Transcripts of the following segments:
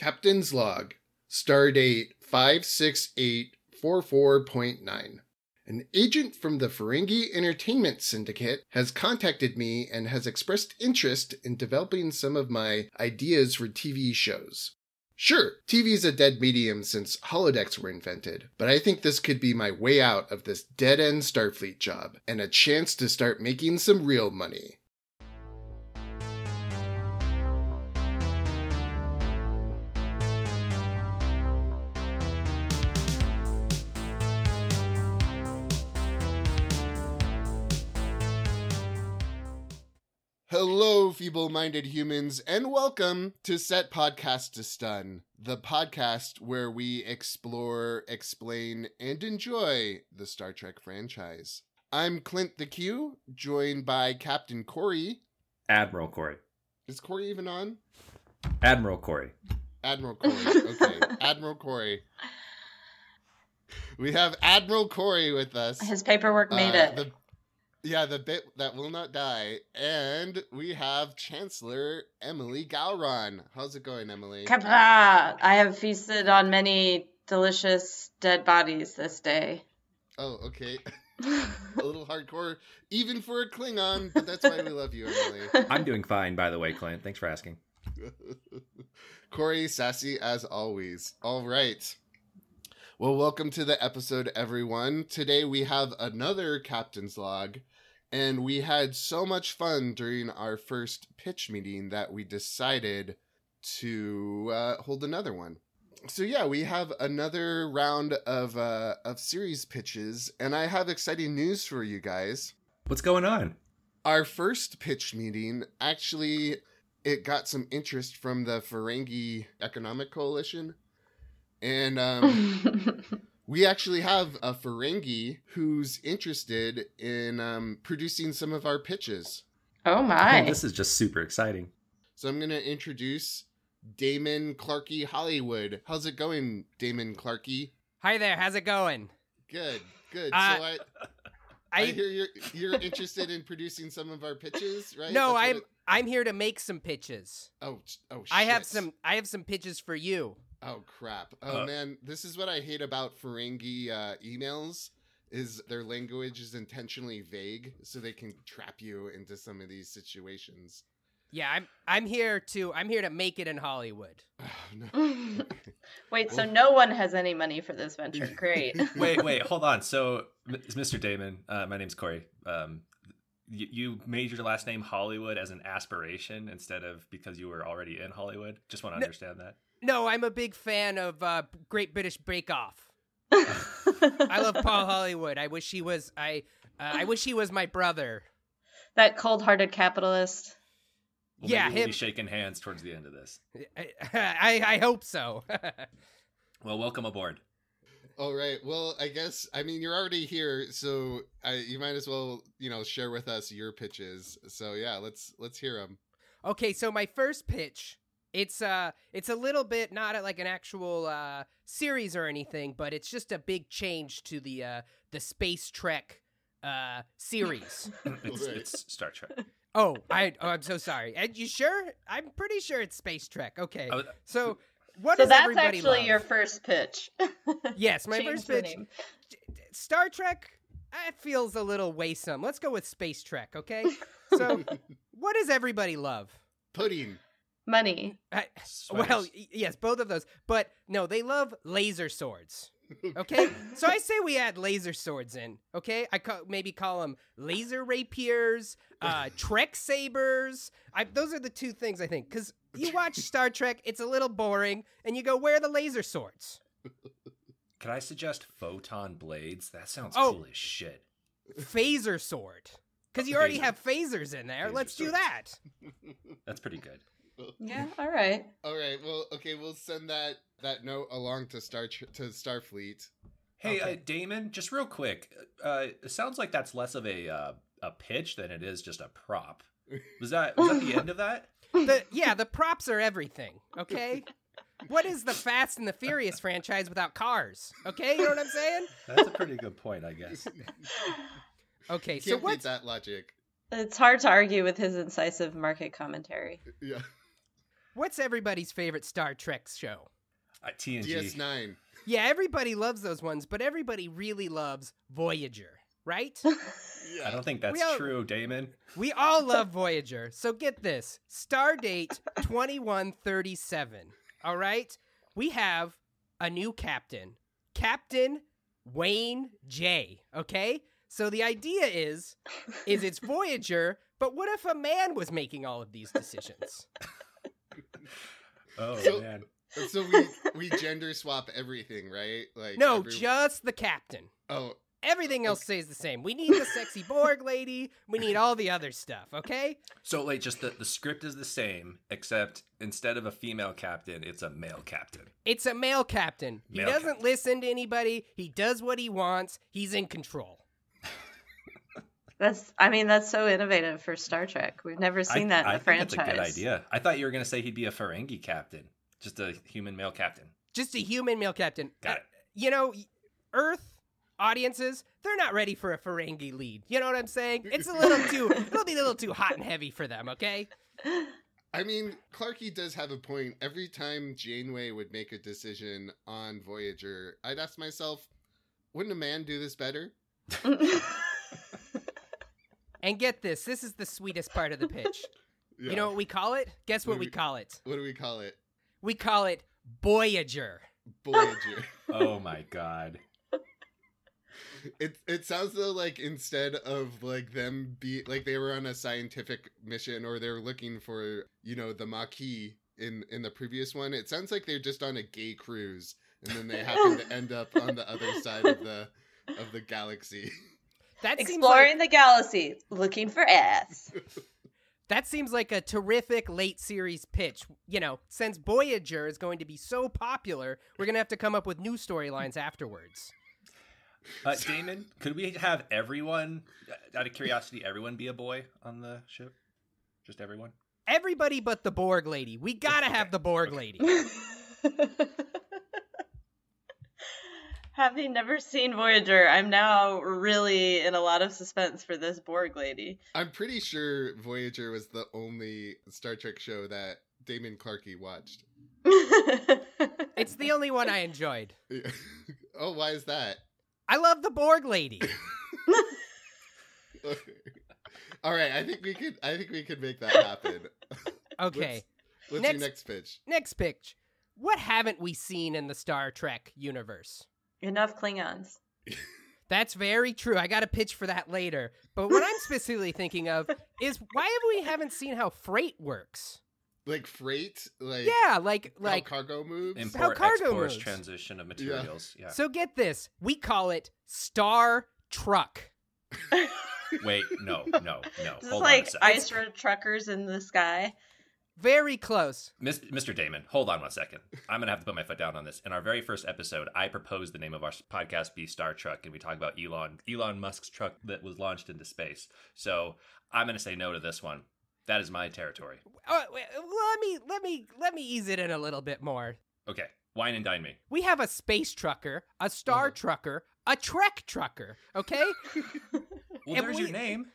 Captain's Log, Stardate 56844.9. An agent from the Ferengi Entertainment Syndicate has contacted me and has expressed interest in developing some of my ideas for TV shows. Sure, TV's a dead medium since holodecks were invented, but I think this could be my way out of this dead end Starfleet job and a chance to start making some real money. Feeble minded humans, and welcome to Set Podcast to Stun, the podcast where we explore, explain, and enjoy the Star Trek franchise. I'm Clint the Q, joined by Captain Corey. Admiral Corey. Is Corey even on? Admiral Corey. Admiral Corey. Okay. Admiral Corey. We have Admiral Corey with us. His paperwork made Uh, it. The, yeah, the bit that will not die. And we have Chancellor Emily Gowron. How's it going, Emily? Qapla'! I have feasted on many delicious dead bodies this day. oh, okay. a little hardcore, even for a Klingon, but that's why we love you, Emily. I'm doing fine, by the way, Clint. Thanks for asking. Corey, sassy as always. All right. Well, welcome to the episode, everyone. Today we have another captain's log, and we had so much fun during our first pitch meeting that we decided to uh, hold another one. So yeah, we have another round of uh, of series pitches, and I have exciting news for you guys. What's going on? Our first pitch meeting actually it got some interest from the Ferengi Economic Coalition. And um, we actually have a Ferengi who's interested in um, producing some of our pitches. oh Oh, my. this is just super exciting. So I'm going to introduce Damon Clarkey Hollywood. How's it going, Damon Clarkey? Hi there, how's it going? Good, good. Uh, so I, I, I hear you're, you're interested in producing some of our pitches, right? no, That's I'm it- I'm here to make some pitches. oh, sh- oh, I have some I have some pitches for you. Oh crap! Oh Uh, man, this is what I hate about Ferengi uh, emails. Is their language is intentionally vague, so they can trap you into some of these situations. Yeah, I'm I'm here to I'm here to make it in Hollywood. Oh, no. Wait, so no one has any money for this venture. Great. Wait, wait, hold on. So, Mr. Damon, uh, my name's Corey. Um, you, you made your last name Hollywood as an aspiration instead of because you were already in Hollywood. Just want to No. understand that. No, I'm a big fan of uh, Great British Bake Off. I love Paul Hollywood. I wish he was I uh, I wish he was my brother. that cold-hearted capitalist. Well, Yeah, maybe we'll him- be shaking hands towards the end of this. I I, I hope so. Well, welcome aboard. All right. Well, I guess I mean you're already here, so I, you might as well you know share with us your pitches. So yeah, let's let's hear them. Okay, so my first pitch, it's uh it's a little bit not a- like an actual uh series or anything, but it's just a big change to the uh the Space Trek uh series. It's, it's Star Trek. oh, I oh, I'm so sorry. And you sure? I'm pretty sure it's Space Trek. Okay. So what so that's everybody actually love? your first pitch. Yes, my Change first pitch. name. Star Trek that feels a little waysome. Let's go with Space Trek, okay? So, what does everybody love? Pudding. Money. I, well, yes, both of those. But no, they love laser swords. Okay, so I say we add laser swords in. Okay, I ca- maybe call them laser rapiers, uh, Trek sabers. I, those are the two things I think. Because you watch Star Trek, it's a little boring, and you go, "Where are the laser swords?" Can I suggest photon blades? That sounds Oh. cool as shit. Phaser sword. Because you already have phasers in there. Phaser Let's do that. That's pretty good. Yeah, all right. All right. Well, okay. We'll send that that note along to Star to Starfleet. Hey, Okay. uh, Damon, just real quick. Uh, it sounds like that's less of a uh, a pitch than it is just a prop. Was that was that the end of that? The yeah, the props are everything. Okay. What is the Fast and the Furious franchise without cars? Okay, you know what I'm saying? That's a pretty good point, I guess. Okay, Can't so beat what's that logic. It's hard to argue with his incisive market commentary. Yeah. What's everybody's favorite Star Trek show? Uh, TNG. DS9. Yeah, everybody loves those ones, but everybody really loves Voyager, right? Yeah. I don't think that's all- true, Damon. we all love Voyager. So get this Stardate 2137. All right? We have a new captain, Captain Wayne J. Okay? So the idea is is it's Voyager, but what if a man was making all of these decisions? Oh So- man. So we we gender swap everything, right? Like No, every- just the captain. oh Everything else stays the same. We need the sexy Borg lady. We need all the other stuff, okay? So like just the, the script is the same, except instead of a female captain, it's a male captain. It's a male captain. He doesn't captain. listen to anybody. He does what he wants. He's in control. That's I mean that's so innovative for Star Trek. We've never seen I, that in I the think franchise. That's a good idea. I thought you were gonna say he'd be a Ferengi captain, just a human male captain. Just a human male captain. Got Uh, it. You know, Earth audiences, they're not ready for a Ferengi lead. You know what I'm saying? It's a little too it'll be a little too hot and heavy for them, okay? I mean, Clarky does have a point. Every time Janeway would make a decision on Voyager, I'd ask myself, wouldn't a man do this better? And get this, this is the sweetest part of the pitch. Yeah. You know what we call it? Guess what What we we- call it? what do we call it? We call it Voyager. Voyager. Oh my god. it it sounds though like instead of like them be like they were on a scientific mission or they're looking for you know the Maquis in in the previous one. It sounds like they're just on a gay cruise and then they happen to end up on the other side of the of the galaxy. That seems Exploring like, the galaxy, looking for ass. that seems like a terrific late series pitch. You know, since Voyager is going to be so popular, we're going to have to come up with new storylines afterwards. Uh, Damon, could we have everyone, uh, out of curiosity, everyone be a boy on the ship? Just everyone? Everybody but the Borg lady. We got to have the Borg lady. Having never seen Voyager, I'm now really in a lot of suspense for this Borg lady. I'm pretty sure Voyager was the only Star Trek show that Damon Clarkey watched. It's the only one I enjoyed. oh, why is that? I love the Borg lady. All right, I think we could. I think we could make that happen. Okay. What's Next- your next pitch? Next pitch. What haven't we seen in the Star Trek universe? Enough Klingons. That's very true. I got a pitch for that later. But what I'm specifically thinking of is why have we haven't seen how freight works? Like freight, like Yeah, like how like cargo moves. Import, cargo exports, moves. transition of materials. Yeah. so get this. We call it Star Truck. Wait, no, no, no. This is Hold like on a ice road truckers in the sky. Very close. Mis- Mr. Damon, hold on one second. I'm going to have to put my foot down on this. In our very first episode, I proposed the name of our podcast be Star Truck, and we talk about Elon Elon Musk's truck that was launched into space. So I'm going to say no to this one. That is my territory. Uh, let me let me let me ease it in a little bit more. Okay, wine and dine me. We have a space trucker, a star Uh-huh. trucker, a Trek trucker. Okay, Well, And there's we- your name.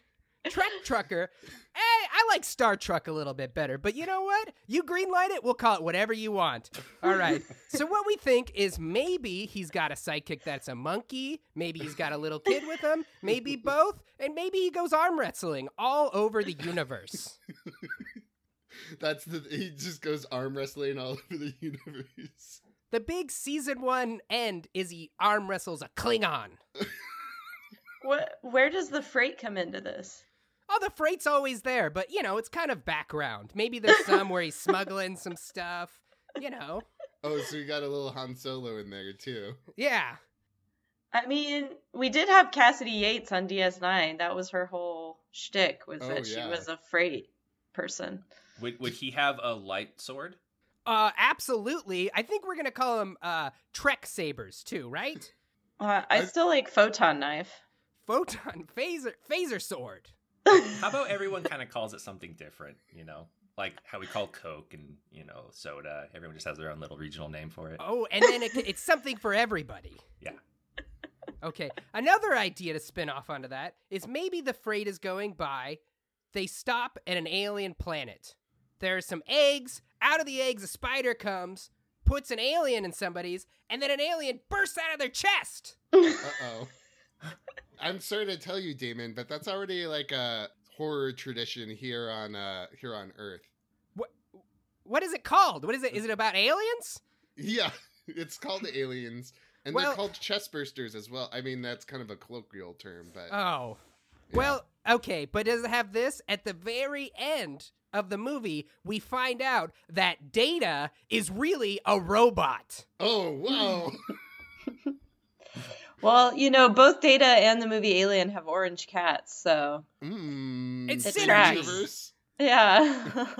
Trek trucker. Hey, I like Star Truck a little bit better, but you know what? You greenlight it, we'll call it whatever you want. All right. so what we think is maybe he's got a sidekick that's a monkey, maybe he's got a little kid with him, maybe both, and maybe he goes arm wrestling all over the universe. That's the. He just goes arm wrestling all over the universe. The big season one end is he arm wrestles a Klingon. What? Where does the freight come into this? Oh, the freight's always there, but you know, it's kind of background. Maybe there's some where he's smuggling some stuff. You know. Oh, so you got a little Han Solo in there too. Yeah. I mean, we did have Cassidy Yates on DS9. That was her whole shtick was Oh, that she was a freight person. Would, would he have a light sword? Uh, absolutely. I think we're gonna call them uh Trek sabers too, right? Uh, I, I- still like photon knife. Photon phaser phaser sword. How about everyone kind of calls it something different, you know? Like how we call Coke and, you know, soda. Everyone just has their own little regional name for it. Oh, and then it, it's something for everybody. Yeah. Okay. Another idea to spin off onto that is maybe the freight is going by. They stop at an alien planet. There are some eggs, out of the eggs, a spider comes, puts an alien in somebody's, and then an alien bursts out of their chest. Uh oh. I'm sorry to tell you, Damon, but that's already like a horror tradition here on uh here on Earth. What what is it called? What is it? Is it about aliens? Yeah, it's called the aliens, and Well- they're called chest bursters as well. I mean, that's kind of a colloquial term, but Oh. yeah. Well, okay, but does it have this? At the very end of the movie, we find out that Data is really a robot. oh wow, Well, you know, both Data and the movie Alien have orange cats, so mm, It's same synergy. yeah.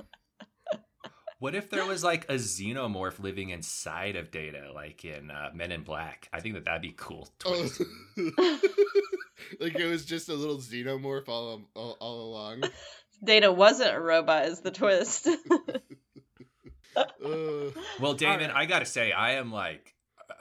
What if there was like a xenomorph living inside of Data, like in uh, Men in Black? I think that that'd be cool. Oh. like it was just a little xenomorph all all, all along. Data wasn't a robot is the twist. Uh, Well, Damon, right. I gotta say, I am like,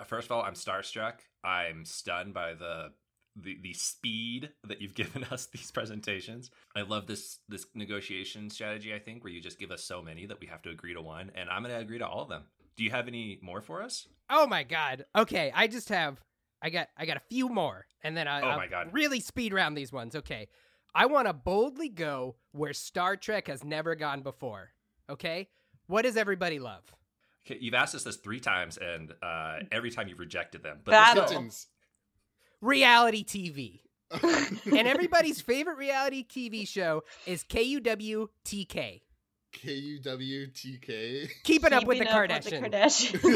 first of all, I'm starstruck. I'm stunned by the the the speed that you've given us these presentations. I love this this negotiation strategy. I think where you just give us so many that we have to agree to one, and I'm gonna agree to all of them. Do you have any more for us? Oh my god. Okay, I just have I got I got a few more and then I Oh I'll my God. really speed round these ones. Okay. I want to boldly go where Star Trek has never gone before. Okay? What does everybody love? Okay, you've asked us this three times, and uh, every time you've rejected them. But Battle. Reality TV. and everybody's favorite reality TV show is KUW TK. K U W T K. Keeping up with the up Kardashians. with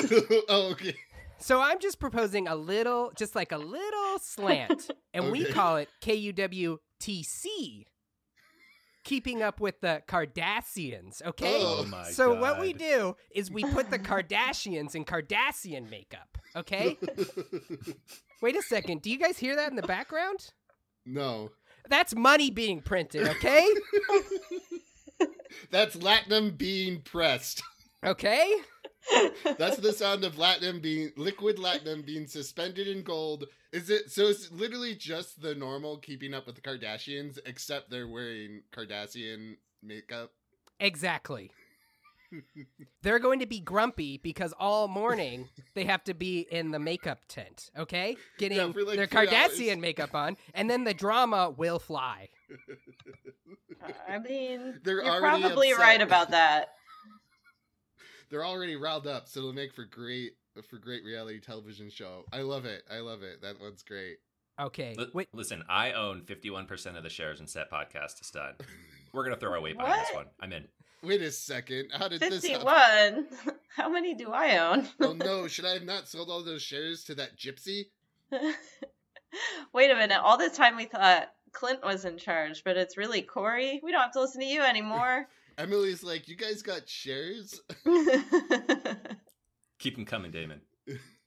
the Kardashians. oh, okay. So I'm just proposing a little, just like a little slant, and we call it KUWTC. Keeping up with the Cardassians, okay? Oh. oh my so God. what we do is we put the Kardashians in Cardassian makeup, okay? Wait a second, do you guys hear that in the background? no. That's money being printed, okay? That's latinum being pressed. Okay? That's the sound of latinum being liquid latinum being suspended in gold. Is it so? It's literally just the normal keeping up with the Kardashians, except they're wearing Cardassian makeup. Exactly. They're going to be grumpy because all morning they have to be in the makeup tent, okay? Getting Yeah, like their Cardassian hours. makeup on, and then the drama will fly. I mean, They're you're probably upset. right about that. They're already riled up, so it'll make for great for great reality television show. I love it. I love it. That one's great. Okay. Li- Wait, listen, I own 51% of the shares in Set Podcast. It's done. We're gonna throw our weight behind this one. I'm in. Wait a second. How did this happen? 51. How many do I own? Oh no! Should I have not sold all those shares to that gypsy? Wait a minute. All this time we thought Clint was in charge, but it's really Corey. We don't have to listen to you anymore. Emily's like, "You guys got shares?" Keep them coming, Damon.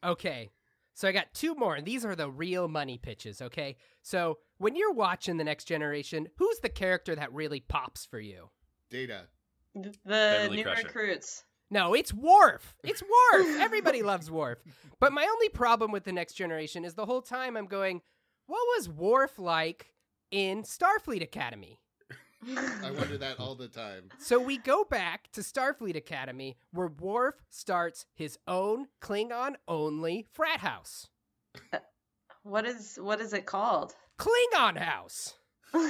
okay. So I got two more, and these are the real money pitches, okay? So when you're watching The Next Generation, who's the character that really pops for you? Data. the Beverly new Crusher. recruits. No, it's Worf. It's Worf. Everybody loves Worf. But my only problem with the next generation is the whole time I'm going, what was Worf like in Starfleet Academy? I wonder that all the time. So we go back to Starfleet Academy where Worf starts his own Klingon only frat house. What is what is it called? Klingon House.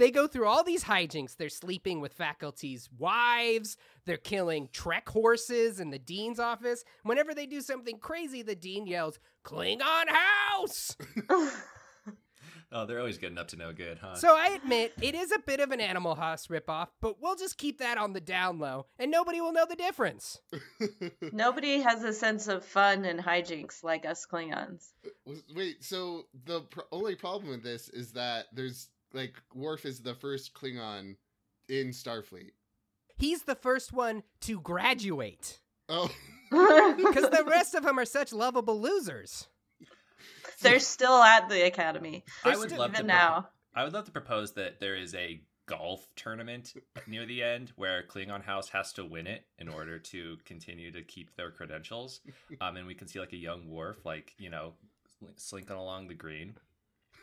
They go through all these hijinks. They're sleeping with faculty's wives. They're killing Trek horses in the dean's office. Whenever they do something crazy, the dean yells, Klingon House! Oh, they're always getting up to no good, huh? So I admit, it is a bit of an Animal House ripoff, but we'll just keep that on the down low, and nobody will know the difference. Nobody has a sense of fun and hijinks like us Klingons. Uh, wait, so the pr- only problem with this is that there's like Worf is the first Klingon in Starfleet. He's the first one to graduate, Oh, because the rest of them are such lovable losers. They're still at the academy. I They're would still- love to even pro- now. I would love to propose that there is a golf tournament near the end where Klingon House has to win it in order to continue to keep their credentials. Um, and we can see like a young Worf, like you know, slinking along the green.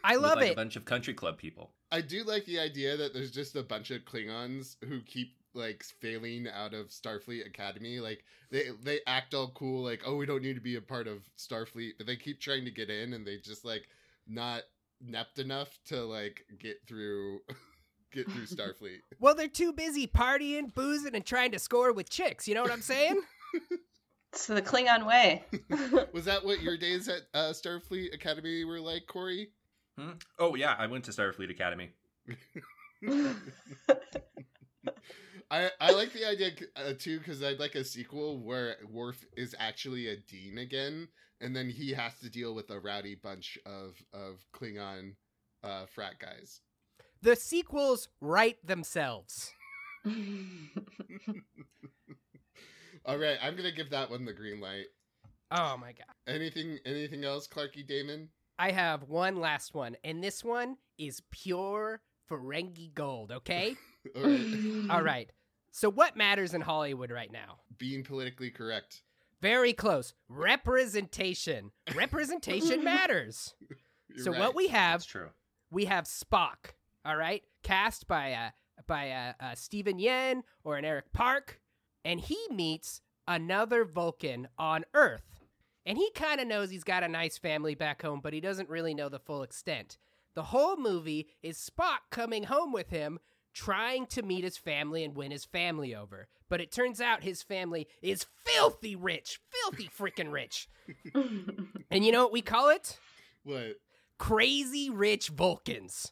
I with, love like, it. A bunch of country club people. I do like the idea that there's just a bunch of Klingons who keep like failing out of Starfleet Academy. Like they they act all cool, like oh we don't need to be a part of Starfleet, but they keep trying to get in, and they just like not nept enough to like get through get through Starfleet. Well, they're too busy partying, boozing, and trying to score with chicks. You know what I'm saying? It's the Klingon way. Was that what your days at uh, Starfleet Academy were like, Corey? Hmm? Oh yeah, I went to Starfleet Academy. I, I like the idea uh, too because I'd like a sequel where Worf is actually a dean again, and then he has to deal with a rowdy bunch of of Klingon uh, frat guys. the sequels write themselves. All right, I'm gonna give that one the green light. Oh my god. Anything anything else, Clarky Damon? I have one last one, and this one is pure Ferengi gold, okay? All right, All right. So, what matters in Hollywood right now? being politically correct. Very close. Representation. Representation matters. You're so, right. what we have, That's true. we have Spock, all right? Cast by a by a, uh, Steven Yeun or an Eric Park, and he meets another Vulcan on Earth. And he kind of knows he's got a nice family back home, but he doesn't really know the full extent. The whole movie is Spock coming home with him, trying to meet his family and win his family over. But it turns out his family is filthy rich, filthy freaking rich. And you know what we call it? what? Crazy rich Vulcans.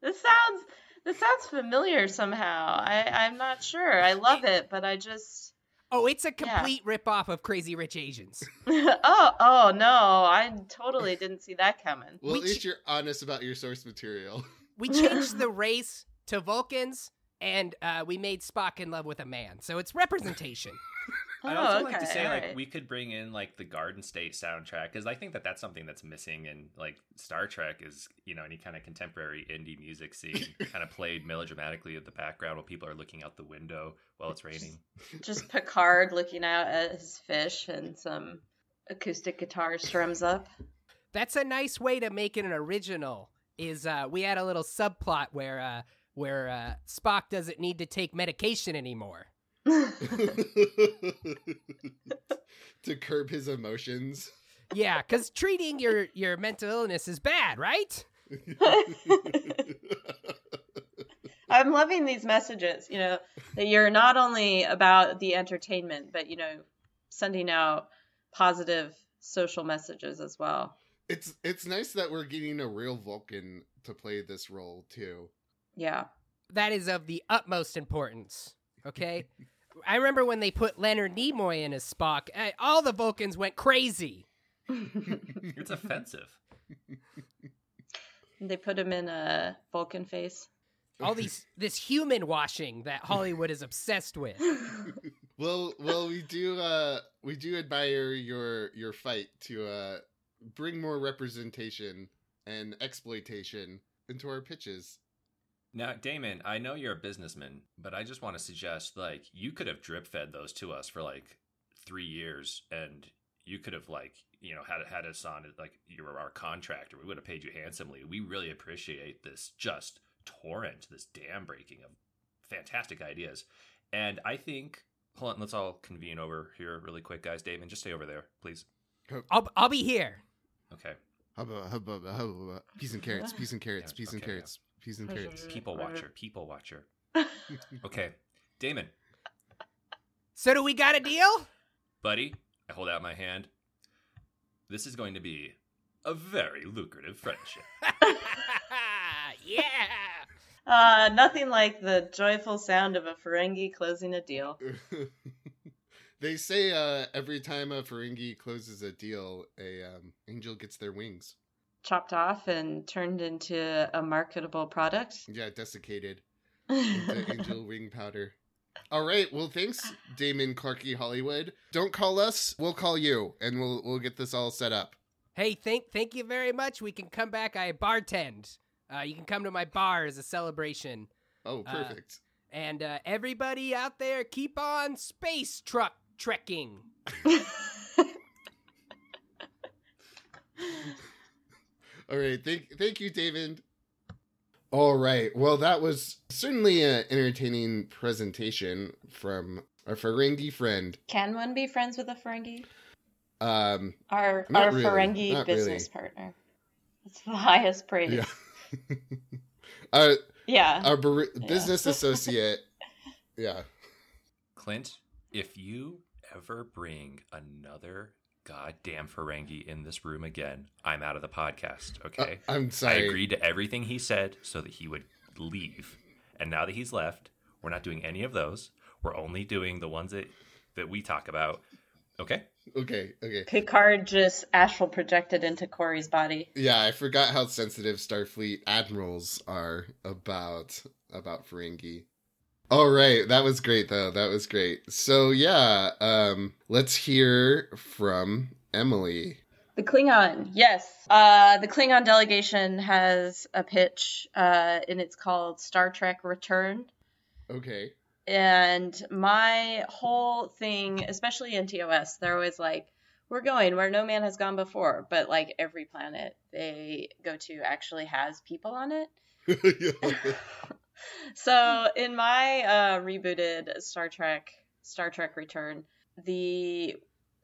this sounds this sounds familiar somehow. I I'm not sure. I love it, but I just Oh, it's a Yeah. complete ripoff of Crazy Rich Asians. oh oh no, I totally didn't see that coming. Well, We at least ch- you're honest about your source material. We changed the race to Vulcans, and uh, we made Spock in love with a man. So it's representation. I'd Oh, also like to okay, say like alright. we could bring in like the Garden State soundtrack because I think that that's something that's missing in like Star Trek is you know any kind of contemporary indie music scene kind of played melodramatically in the background while people are looking out the window while it's raining. Just Picard looking out at his fish and some acoustic guitar strums up. That's a nice way to make it an original. Is uh, we had a little subplot where uh, where uh, Spock doesn't need to take medication anymore. to curb his emotions. Yeah, because treating your your mental illness is bad, right? I'm loving these messages, you know, that you're not only about the entertainment, but you know, sending out positive social messages as well. It's it's nice that we're getting a real Vulcan to play this role too. Yeah. That is of the utmost importance. Okay. I remember when they put Leonard Nimoy in as Spock, eh, all the Vulcans went crazy. It's offensive. they put him in a Vulcan face. All these this human washing that Hollywood is obsessed with. Well, well, we do uh we do admire your your fight to uh bring more representation and exploitation into our pitches. Now, Damon, I know you're a businessman, but I just want to suggest like you could have drip fed those to us for like three years, and you could have like you know had had us on like you were our contractor. We would have paid you handsomely. We really appreciate this just torrent, this dam breaking of fantastic ideas, and I think. Hold on, let's all convene over here really quick, guys. Damon, just stay over there, please. I'll I'll be here. Okay. Hubba, hubba, hubba, hubba. Peas and carrots, peas and carrots, Yeah, peas and carrots yeah. Carrots, peas and carrots. People watcher, people watcher. Okay, Damon, So do we got a deal? buddy, I hold out my hand. This is going to be a very lucrative friendship. yeah. Uh, nothing like the joyful sound of a Ferengi closing a deal. they say uh every time a Ferengi closes a deal, a um, angel gets their wings. Chopped off and turned into a marketable product. Yeah, desiccated into angel wing powder. All right. Well, thanks, Damon Clarky Hollywood. Don't call us. We'll call you, and we'll we'll get this all set up. Hey, thank thank you very much. We can come back. I bartend. Uh, you can come to my bar as a celebration. Oh, Uh, perfect. And uh, everybody out there, keep on space truck trekking. all right. Thank thank you, David. All right. Well, that was certainly an entertaining presentation from our Ferengi friend. Can one be friends with a Ferengi? Um, Our our really, Ferengi business really. partner. It's the highest praise. yeah. our Yeah. our bar- business associate. Yeah. Clint, if you ever bring another goddamn Ferengi in this room again, I'm out of the podcast, Uh, okay? I'm sorry. I agreed to everything he said so that he would leave. And now that he's left, we're not doing any of those. We're only doing the ones that, that we talk about. Okay? Okay. Okay. Picard just astral projected into Corey's body. Yeah, I forgot how sensitive Starfleet admirals are about about Ferengi. All right, that was great though. That was great. So yeah, um, let's hear from Emily. The Klingon, yes. Uh, the Klingon delegation has a pitch, uh, and it's called Star Trek Return. Okay. And my whole thing, especially in TOS, they're always like, we're going where no man has gone before. But like every planet they go to actually has people on it. so in my uh, rebooted Star Trek, Star Trek Return, the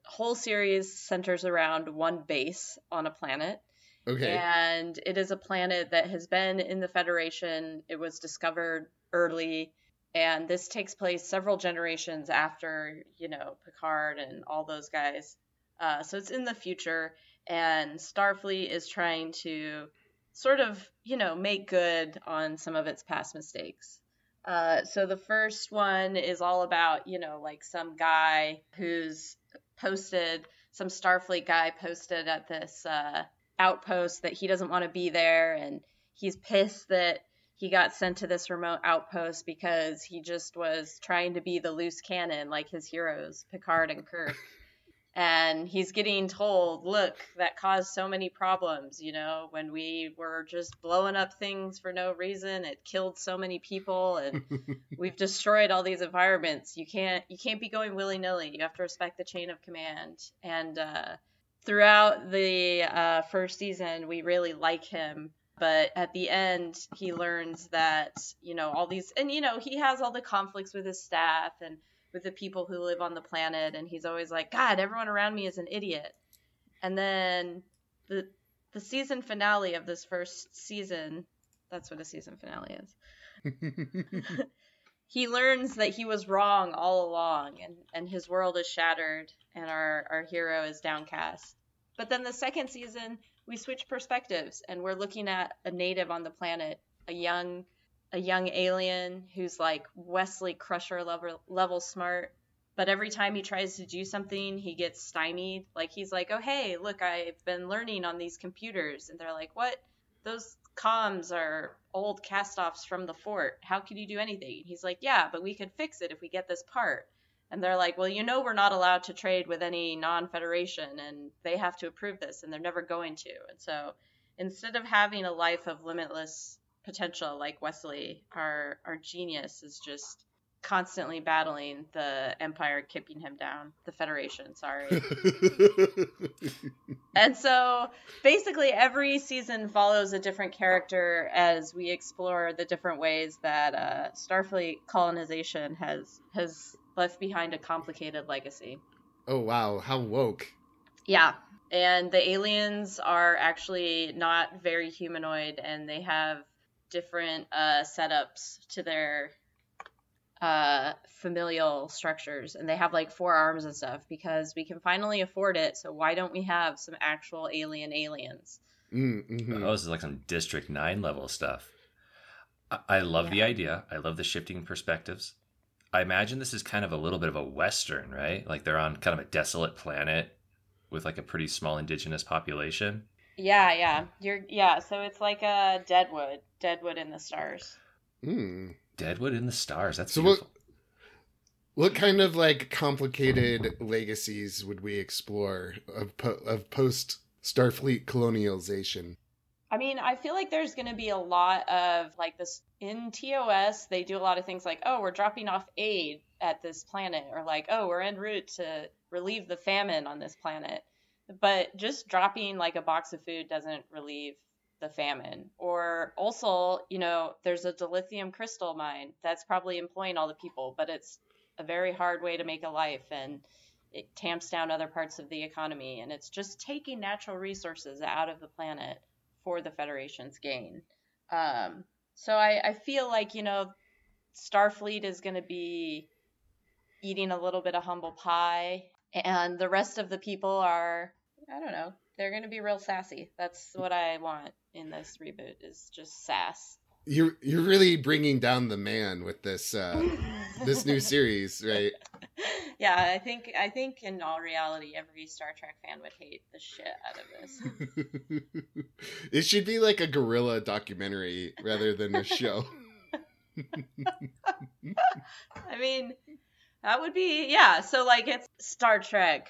whole series centers around one base on a planet. okay. And it is a planet that has been in the Federation. It was discovered early, and this takes place several generations after, you know, Picard and all those guys. Uh, so it's in the future, and Starfleet is trying to sort of, you know, make good on some of its past mistakes. Uh, so the first one is all about, you know, like some guy who's posted, some Starfleet guy posted at this uh, outpost that he doesn't want to be there, and he's pissed that he got sent to this remote outpost because he just was trying to be the loose cannon like his heroes, Picard and Kirk. And he's getting told, look, that caused so many problems, you know, when we were just blowing up things for no reason. It killed so many people and we've destroyed all these environments. You can't you can't be going willy-nilly. You have to respect the chain of command. And uh throughout the uh, first season, we really like him. But at the end, he learns that, you know, all these, and, you know, he has all the conflicts with his staff and with the people who live on the planet. And he's always like, God, everyone around me is an idiot. And then the, the season finale of this first season, that's what a season finale is he learns that he was wrong all along and, and his world is shattered and our, our hero is downcast. But then the second season, we switch perspectives and we're looking at a native on the planet, a young a young alien who's like Wesley Crusher level level smart. But every time he tries to do something, he gets stymied. Like he's like, "Oh hey, look, I've been learning on these computers," and they're like, "What? Those comms are old cast-offs from the fort. How could you do anything?" He's like, "Yeah, but we could fix it if we get this part." And they're like, "Well, you know, we're not allowed to trade with any non-federation, and they have to approve this, and they're never going to." And so, instead of having a life of limitless potential like Wesley, our our genius is just constantly battling the empire keeping him down. The federation sorry. And so basically every season follows a different character as we explore the different ways that uh, starfleet colonization has has left behind a complicated legacy. Oh wow, how woke. yeah. And the aliens are actually not very humanoid and they have different uh, setups to their uh, familial structures and they have like four arms and stuff because we can finally afford it so why don't we have some actual alien aliens Mm, mhm. Oh, this is like some District 9 level stuff. I, I love the idea. I love the shifting perspectives. I imagine this is kind of a little bit of a Western, right? Like they're on kind of a desolate planet with like a pretty small indigenous population. Yeah yeah you're yeah so it's like a deadwood deadwood in the stars Mm. Deadwood in the stars. That's So what? beautiful. What kind of like complicated legacies would we explore of po- of post Starfleet colonialization? I mean, I feel like there's going to be a lot of like this in TOS. They do a lot of things like, oh, we're dropping off aid at this planet, or like, oh, we're en route to relieve the famine on this planet. But just dropping like a box of food doesn't relieve the famine. Or also, you know, there's a dilithium crystal mine that's probably employing all the people, but it's a very hard way to make a life and it tamps down other parts of the economy and it's just taking natural resources out of the planet for the Federation's gain. Um, so I, I feel like, you know, Starfleet is going to be eating a little bit of humble pie, and the rest of the people are, I don't know, they're going to be real sassy. That's what I want in this reboot is just sass. You're you're really bringing down the man with this uh, this new series, right? Yeah, I think I think in all reality, every Star Trek fan would hate the shit out of this. it should be like a guerrilla documentary rather than a show. I mean, that would be yeah. So like it's Star Trek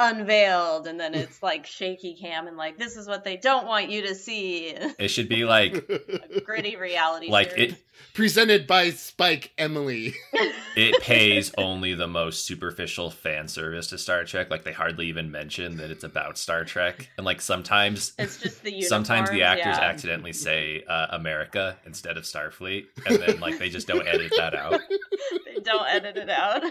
unveiled, and then it's like shaky cam, and like this is what they don't want you to see. It should be like a gritty reality. Like series. it presented by Spike Emily. it pays only the most superficial fan service to Star Trek. Like they hardly even mention that it's about Star Trek, and like sometimes it's just the sometimes the actors yeah. accidentally say uh, America instead of Starfleet, and then like they just don't edit that out. they don't edit it out.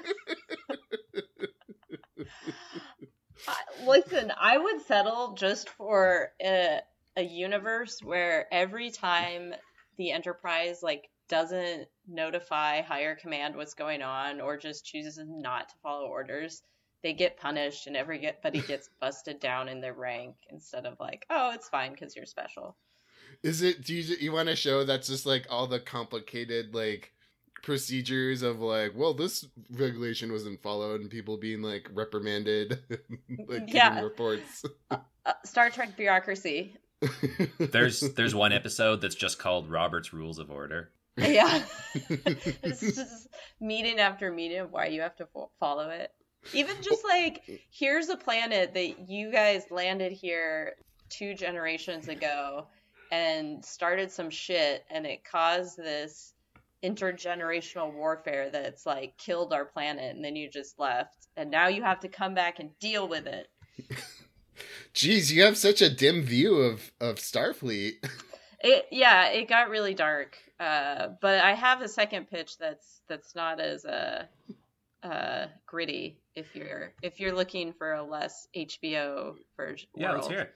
Listen, I would settle just for a, a universe where every time the Enterprise like doesn't notify higher command what's going on or just chooses not to follow orders, they get punished and everybody gets busted down in their rank instead of like, oh, it's fine because you're special. Is it? Do you you want to show that's just like all the complicated like procedures of like, well, this regulation wasn't followed, and people being like reprimanded, like Yeah. giving reports. Uh, Star Trek bureaucracy. There's there's one episode that's just called Robert's Rules of Order. Yeah. it's just meeting after meeting of why you have to fo- follow it. Even just like, here's a planet that you guys landed here two generations ago and started some shit, and it caused this intergenerational warfare that's like killed our planet, and then you just left, and now you have to come back and deal with it. Jeez, you have such a dim view of of Starfleet. It yeah, it got really dark. Uh, but I have a second pitch that's that's not as uh, uh, gritty. If you're if you're looking for a less HBO version, Yeah, world. let's hear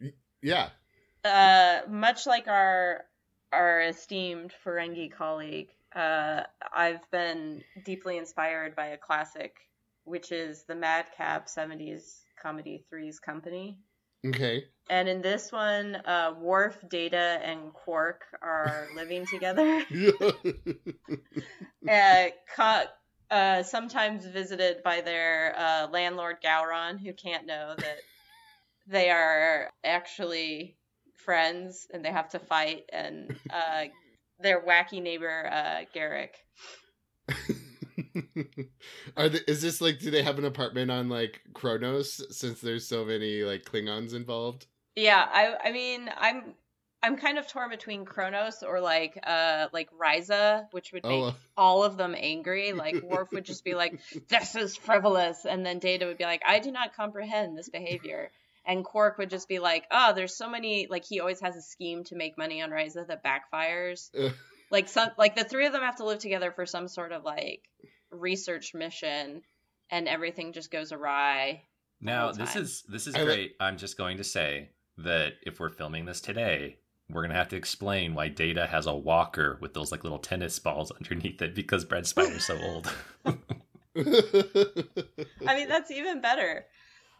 it. Yeah. Uh, much like our our esteemed Ferengi colleague, uh, I've been deeply inspired by a classic, which is the Madcap '70s comedy Three's Company. Okay. And in this one, uh, Worf, Data, and Quark are living together. uh, co- uh, sometimes visited by their uh, landlord Gowron, who can't know that they are actually friends and they have to fight, and uh, their wacky neighbor uh, Garak. Are the, is this like? Do they have an apartment on like Kronos? Since there's so many like Klingons involved. Yeah, I I mean I'm I'm kind of torn between Kronos or like uh like Risa, which would make Oh, all of them angry. Like Worf would just be like, "This is frivolous," and then Data would be like, "I do not comprehend this behavior." And Quark would just be like, "Oh, there's so many like he always has a scheme to make money on Risa that backfires." Like some like the three of them have to live together for some sort of like research mission and everything just goes awry. Now this is this is great. I'm just going to say that if we're filming this today, we're gonna have to explain why Data has a walker with those like little tennis balls underneath it because Brent Spiner's so old. I mean, that's even better.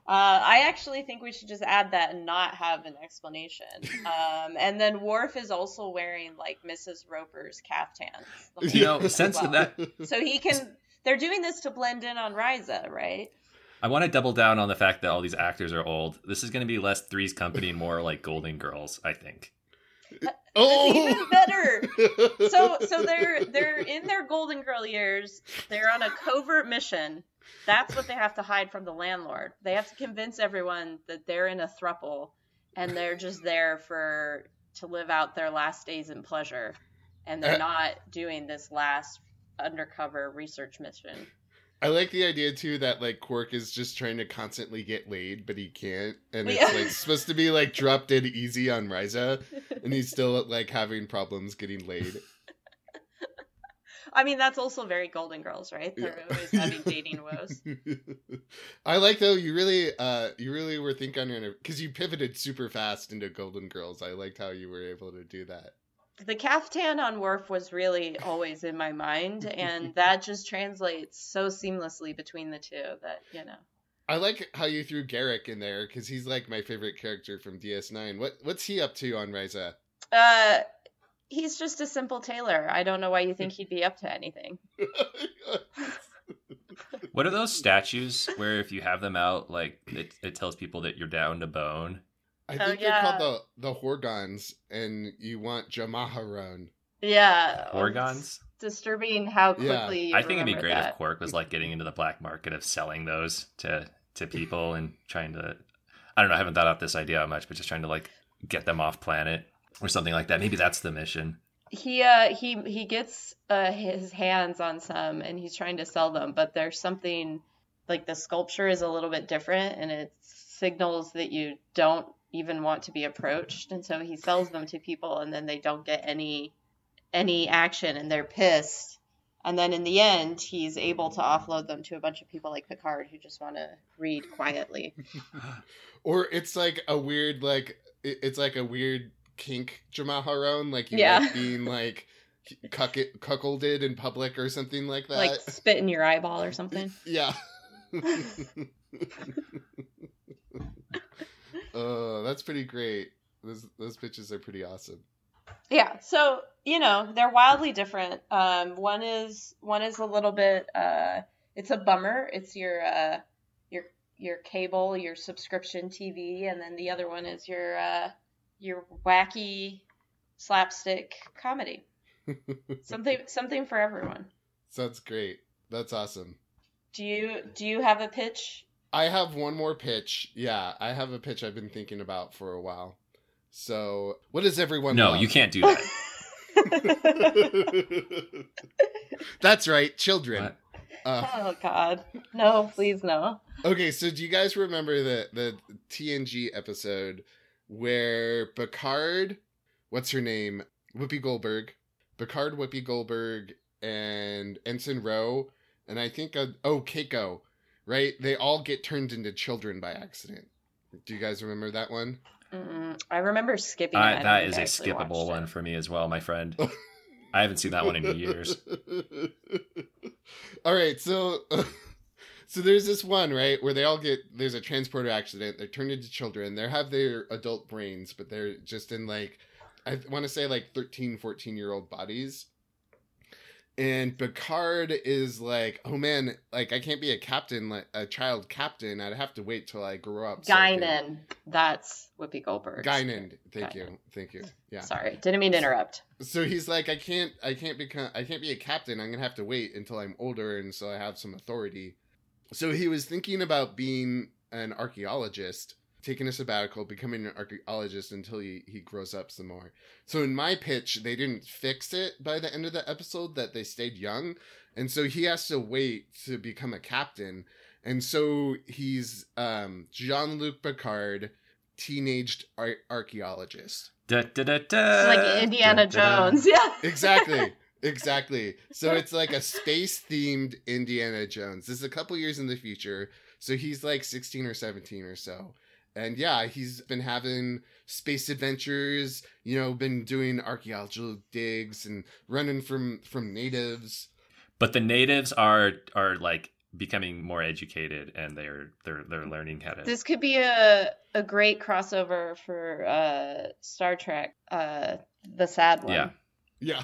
Uh, I actually think we should just add that and not have an explanation. Um, and then Worf is also wearing like Mrs. Roper's caftans. the You know, time as since well. that So he can. They're doing this to blend in on Risa, right? I want to double down on the fact that all these actors are old. This is going to be less Three's Company and more like Golden Girls, I think. It's oh, even better. So, so they're they're in their Golden Girl years. They're on a covert mission. That's what they have to hide from the landlord. They have to convince everyone that they're in a thruple, and they're just there for to live out their last days in pleasure, and they're Uh, not doing this last undercover research mission. I like the idea too that like Quark is just trying to constantly get laid, but he can't, and it's like supposed to be like dropped in easy on Risa, and he's still like having problems getting laid. I mean, that's also very Golden Girls, right? They're Yeah. always having dating woes. I like though you really uh you really were thinking on your because you pivoted super fast into Golden Girls. I liked how you were able to do that. The caftan on Worf was really always in my mind, and that just translates so seamlessly between the two that, you know. I like how you threw Garak in there because he's like my favorite character from DS9. What what's he up to on Risa? Uh, he's just a simple tailor. I don't know why you think he'd be up to anything. What are those statues where if you have them out, like it, it tells people that you're down to bone? I Oh, think they're called the the Horga'hns, and you want Jamaharon. Yeah. Orgons? It's disturbing how Yeah. quickly you I think it'd be great that. if Quark was like getting into the black market of selling those to to people and trying to. I don't know. I haven't thought out this idea much, but just trying to like get them off planet or something like that. Maybe that's the mission. he uh he he gets uh his hands on some and he's trying to sell them but there's something like the sculpture is a little bit different and it signals that you don't even want to be approached and so he sells them to people and then they don't get any any action and they're pissed and then in the end he's able to offload them to a bunch of people like Picard who just want to read quietly Or it's like a weird like it's like a weird kink Jamaharon, like you Yeah. like being like cuck- cuckolded in public or something like that. like spit in your eyeball or something Yeah. Oh, that's pretty great. Those those pitches are pretty awesome. Yeah, so you know they're wildly different. Um, one is one is a little bit. Uh, it's a bummer. It's your uh, your your cable, your subscription TV, and then the other one is your uh, your wacky slapstick comedy. something something for everyone. Sounds great. That's awesome. Do you do you have a pitch? I have one more pitch. Yeah, I have a pitch I've been thinking about for a while. So, what does everyone No, love? you can't do that. That's right, children. Uh, Oh God, no! Please no. okay, so do you guys remember the the TNG episode where Picard, what's her name, Whoopi Goldberg, Picard, Whoopi Goldberg, and Ensign Ro, and I think uh, oh Keiko, right? They all get turned into children by accident. Do you guys remember that one? Mm-mm. I remember skipping. it. I, I that think is I a actually skippable it. one for me as well, my friend. I haven't seen that one in years. all right, so so there's this one right where they all get there's a transporter accident. They're turned into children. They have their adult brains, but they're just in like I want to say like 13, 14 year old bodies. And Picard is like, oh man, like I can't be a captain, like a child captain. I'd have to wait till I grow up. so Guinan. That's Whoopi Goldberg. Guinan. Thank Guinan. you, thank you. Yeah. Sorry, didn't mean to interrupt. so he's like i can't i can't become i can't be a captain i'm gonna have to wait until i'm older and so i have some authority so he was thinking about being an archaeologist taking a sabbatical becoming an archaeologist until he, he grows up some more so in my pitch they didn't fix it by the end of the episode that they stayed young and so he has to wait to become a captain and so he's um jean-luc picard teenaged ar- archaeologist Da, da, da, da, like Indiana da, da, da. Jones. Yeah. exactly exactly. So it's like a space themed indiana jones. This is a couple years in the future so he's like 16 or 17 or so. And yeah he's been having space adventures you know been doing archaeological digs and running from from natives. But the natives are are like becoming more educated and they're they're they're learning how to This could be a a great crossover for uh Star Trek, uh the sad one. Yeah. yeah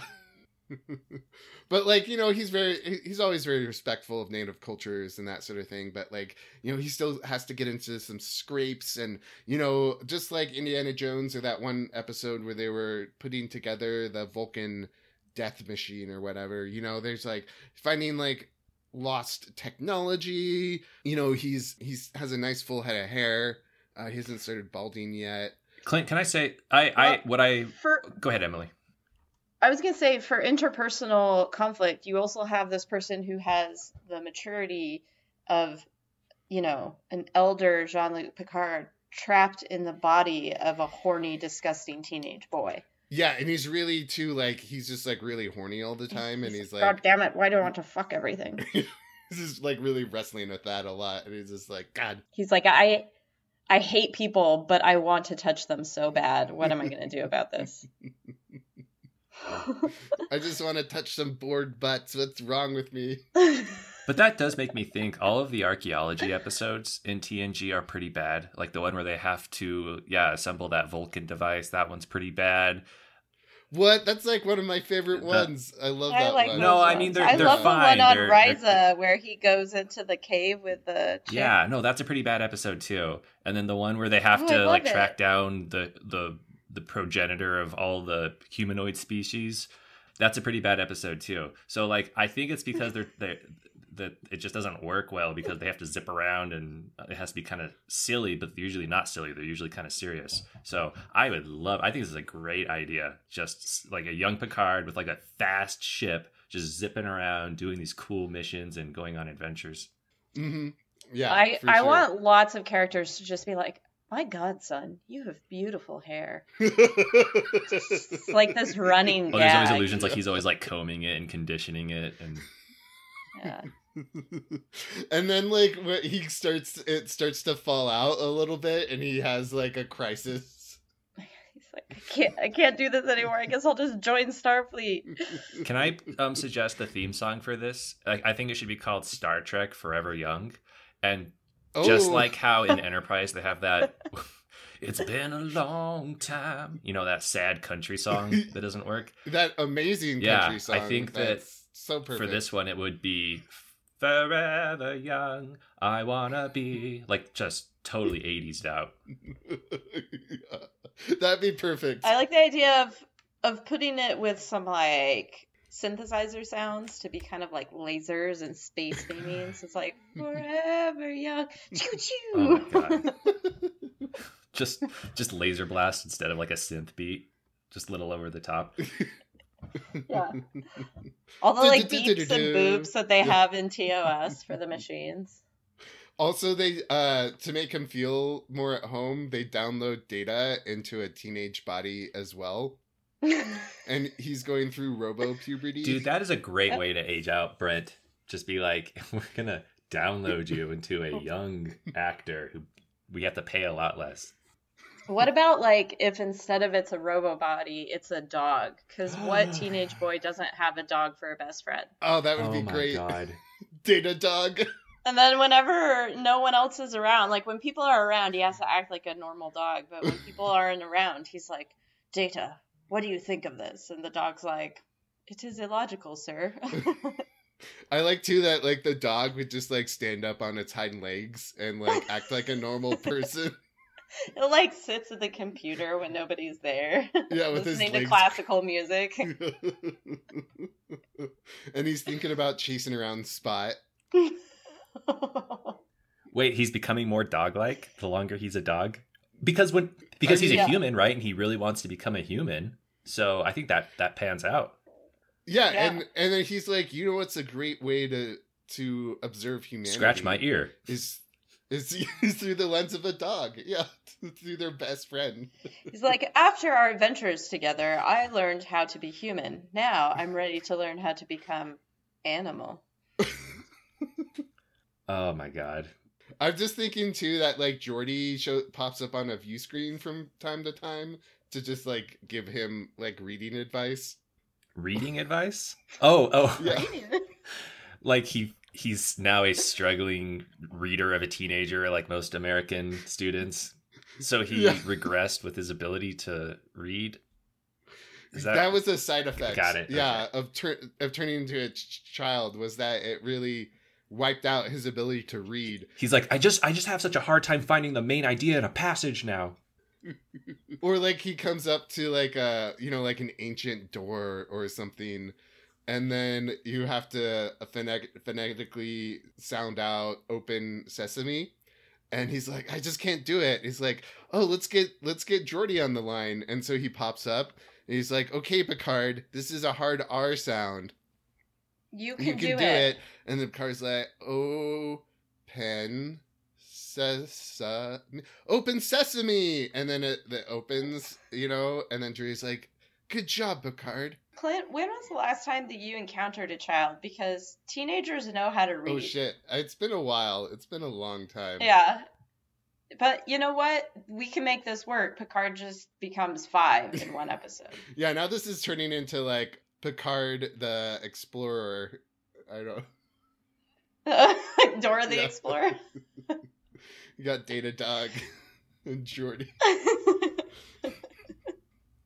but like you know he's very he's always very respectful of native cultures and that sort of thing but like you know he still has to get into some scrapes and you know just like indiana jones or that one episode where they were putting together the vulcan death machine or whatever you know there's like finding like lost technology you know he's he's has a nice full head of hair uh, he hasn't started balding yet Clint, can I say I I what I For go ahead, Emily. I was gonna say for interpersonal conflict, you also have this person who has the maturity of, you know, an elder Jean-Luc Picard trapped in the body of a horny, disgusting teenage boy. Yeah, and he's really too like he's just like really horny all the time, and he's like God damn it! Why do I want to fuck everything? he's just like really wrestling with that a lot, and he's just like God. He's like, I, I hate people, but I want to touch them so bad. What am I gonna do about this? I just want to touch some bored butts. What's wrong with me? But that does make me think all of the archaeology episodes in TNG are pretty bad. Like the one where they have to, yeah, assemble that Vulcan device. That one's pretty bad. What? That's like one of my favorite The- ones. I love I that like one. No, those I mean, they're- I they're love fine. the one on They're- Risa where he goes into the cave with the chick. Yeah, no, that's a pretty bad episode too. And then the one where they have Oh, to like it. track down the the the progenitor of all the humanoid species. That's a pretty bad episode too. So like I think it's because they're they that it just doesn't work well because they have to zip around and it has to be kind of silly, but they're usually not silly. They're usually kind of serious. So I would love. I think this is a great idea. Just like a young Picard with like a fast ship, just zipping around, doing these cool missions and going on adventures. hmm Yeah, I for I sure. want lots of characters to just be like, my God, son, you have beautiful hair. It's like this running Oh, there's always illusions like he's always like combing it and conditioning it, and Yeah. and then like when he starts, it starts to fall out a little bit, and he has like a crisis. He's like, I can't, I can't do this anymore. I guess I'll just join Starfleet. can I um suggest the theme song for this? I, I think it should be called Star Trek Forever Young, and just Oh. like how in Enterprise they have that. It's been a long time. You know that sad country song that doesn't work. that amazing country Yeah, I song. think that that's so perfect For this one, it would be Forever Young. I wanna be like just totally 80s out. That'd be perfect. I like the idea of of putting it with some like synthesizer sounds to be kind of like lasers and space theming. So it's like forever young, choo choo. Oh just just laser blast instead of like a synth beat just a little over the top Yeah. All the like beeps and boops that they have in TOS for the machines. Also, they uh to make him feel more at home, they download data into a teenage body as well, and he's going through robo puberty. dude that is a great way to age out brent just be like we're gonna download you into a young actor who we have to pay a lot less What about like if instead of it's a robo body, it's a dog? Because what teenage boy doesn't have a dog for a best friend? oh, that would oh be my great. god Data dog. And then whenever no one else is around, like when people are around, he has to act like a normal dog. But when people aren't around, he's like, Data, what do you think of this? And the dog's like, It is illogical, sir. I like too that like the dog would just like stand up on its hind legs and like act like a normal person. it like sits at the computer when nobody's there, Yeah, with his listening to classical music. and he's thinking about chasing around Spot. wait he's becoming more dog-like the longer he's a dog because when because he's a human right and he really wants to become a human so i think that that pans out Yeah, Yeah. and and then he's like, you know what's a great way to to observe humanity? scratch my ear Is is, is through the lens of a dog. Yeah, through their best friend. He's like, after our adventures together, I learned how to be human. Now I'm ready to learn how to become animal. oh my god I'm just thinking too that like Geordi show pops up on a view screen from time to time to just like give him like reading advice. reading advice oh oh Yeah. like he he's now a struggling reader of a teenager like most american students so he Yeah. regressed with his ability to read is That, was a side effect. Got it, Yeah, of tur- of turning into a ch- child was that it really wiped out his ability to read. he's like i just i just have such a hard time finding the main idea in a passage now or like he comes up to like a you know like an ancient door or something and then you have to phonetic- phonetically sound out open sesame and he's like i just can't do it he's like oh let's get let's get Geordi on the line and so he pops up and he's like okay picard this is a hard r sound You can, you can do, do, it. it. and the Picard's like oh pen sesame open sesame and then it, it opens you know and then Drew's like Good job, Picard. Clint, when was the last time that you encountered a child? Because teenagers know how to oh, read. Oh shit! It's been a while. It's been a long time. Yeah. But you know what? We can make this work. Picard just becomes five in one episode. Yeah. Now this is turning into like Picard the Explorer. I don't. Dora the Yeah. Explorer. You got Data Dog and Geordi.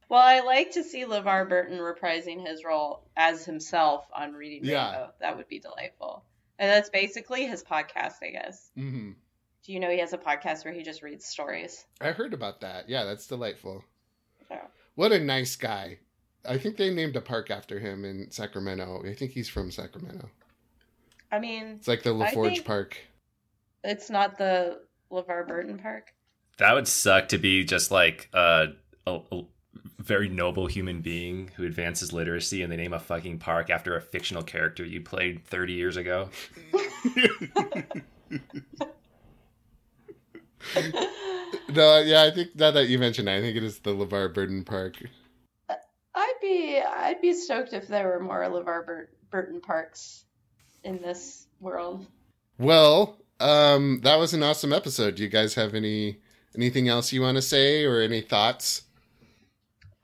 well, I like to see LeVar Burton reprising his role as himself on Reading Yeah. Rainbow. That would be delightful. And that's basically his podcast, I guess. hmm Do you know he has a podcast where he just reads stories? I heard about that. Yeah, that's delightful. Yeah. What a nice guy. I think they named a park after him in Sacramento. I think he's from Sacramento. I mean, It's like the LaForge Park. it's not the LeVar Burton Park. That would suck to be just like a, a, a very noble human being who advances literacy and they name a fucking park after a fictional character you played 30 years ago. no, yeah, I think now that you mentioned it, I think it is the LeVar Burton Park. Uh, I'd be I'd be stoked if there were more LeVar Bur- Burton parks in this world. Well, um, that was an awesome episode. Do you guys have any anything else you want to say or any thoughts?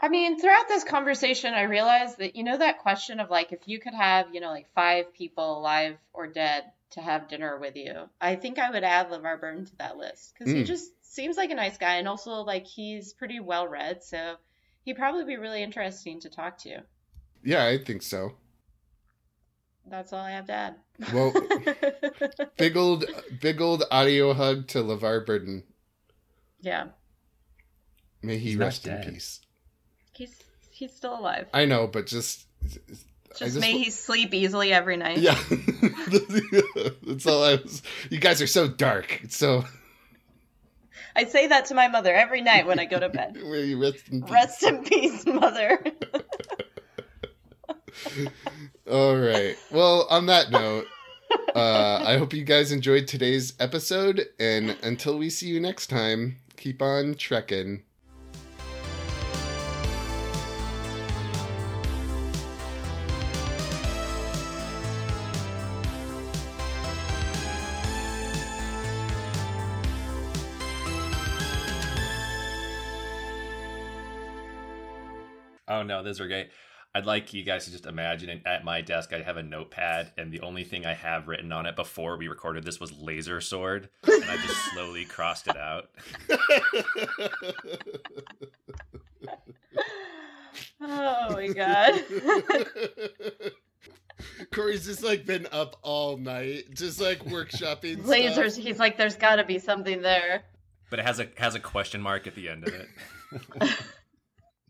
I mean, throughout this conversation, I realized that you know that question of like if you could have you know like five people alive or dead to have dinner with you, I think I would add LeVar Burton to that list because he Mm. just seems like a nice guy and also like he's pretty well read, so he'd probably be really interesting to talk to. Yeah, I think so. That's all I have to add. Well, big old, big old audio hug to LeVar Burton. yeah, May he He's rest in peace. he's he's still alive. I know, but just, Just just may wa- he sleep easily every night. yeah. That's all I was. You guys are so dark. It's so. I say that to my mother every night when I go to bed. May you rest in peace. Rest in peace, mother. All right. Well, on that note, uh, I hope you guys enjoyed today's episode, and until we see you next time, keep on trekking. Oh no, those are great. I'd like you guys to just imagine it. at my desk I have a notepad and the only thing I have written on it before we recorded this was laser sword and I just slowly crossed it out. oh my god. Corey's just like been up all night, just like workshopping Lasers. stuff. He's like, there's got to be something there. But it has a has a question mark at the end of it.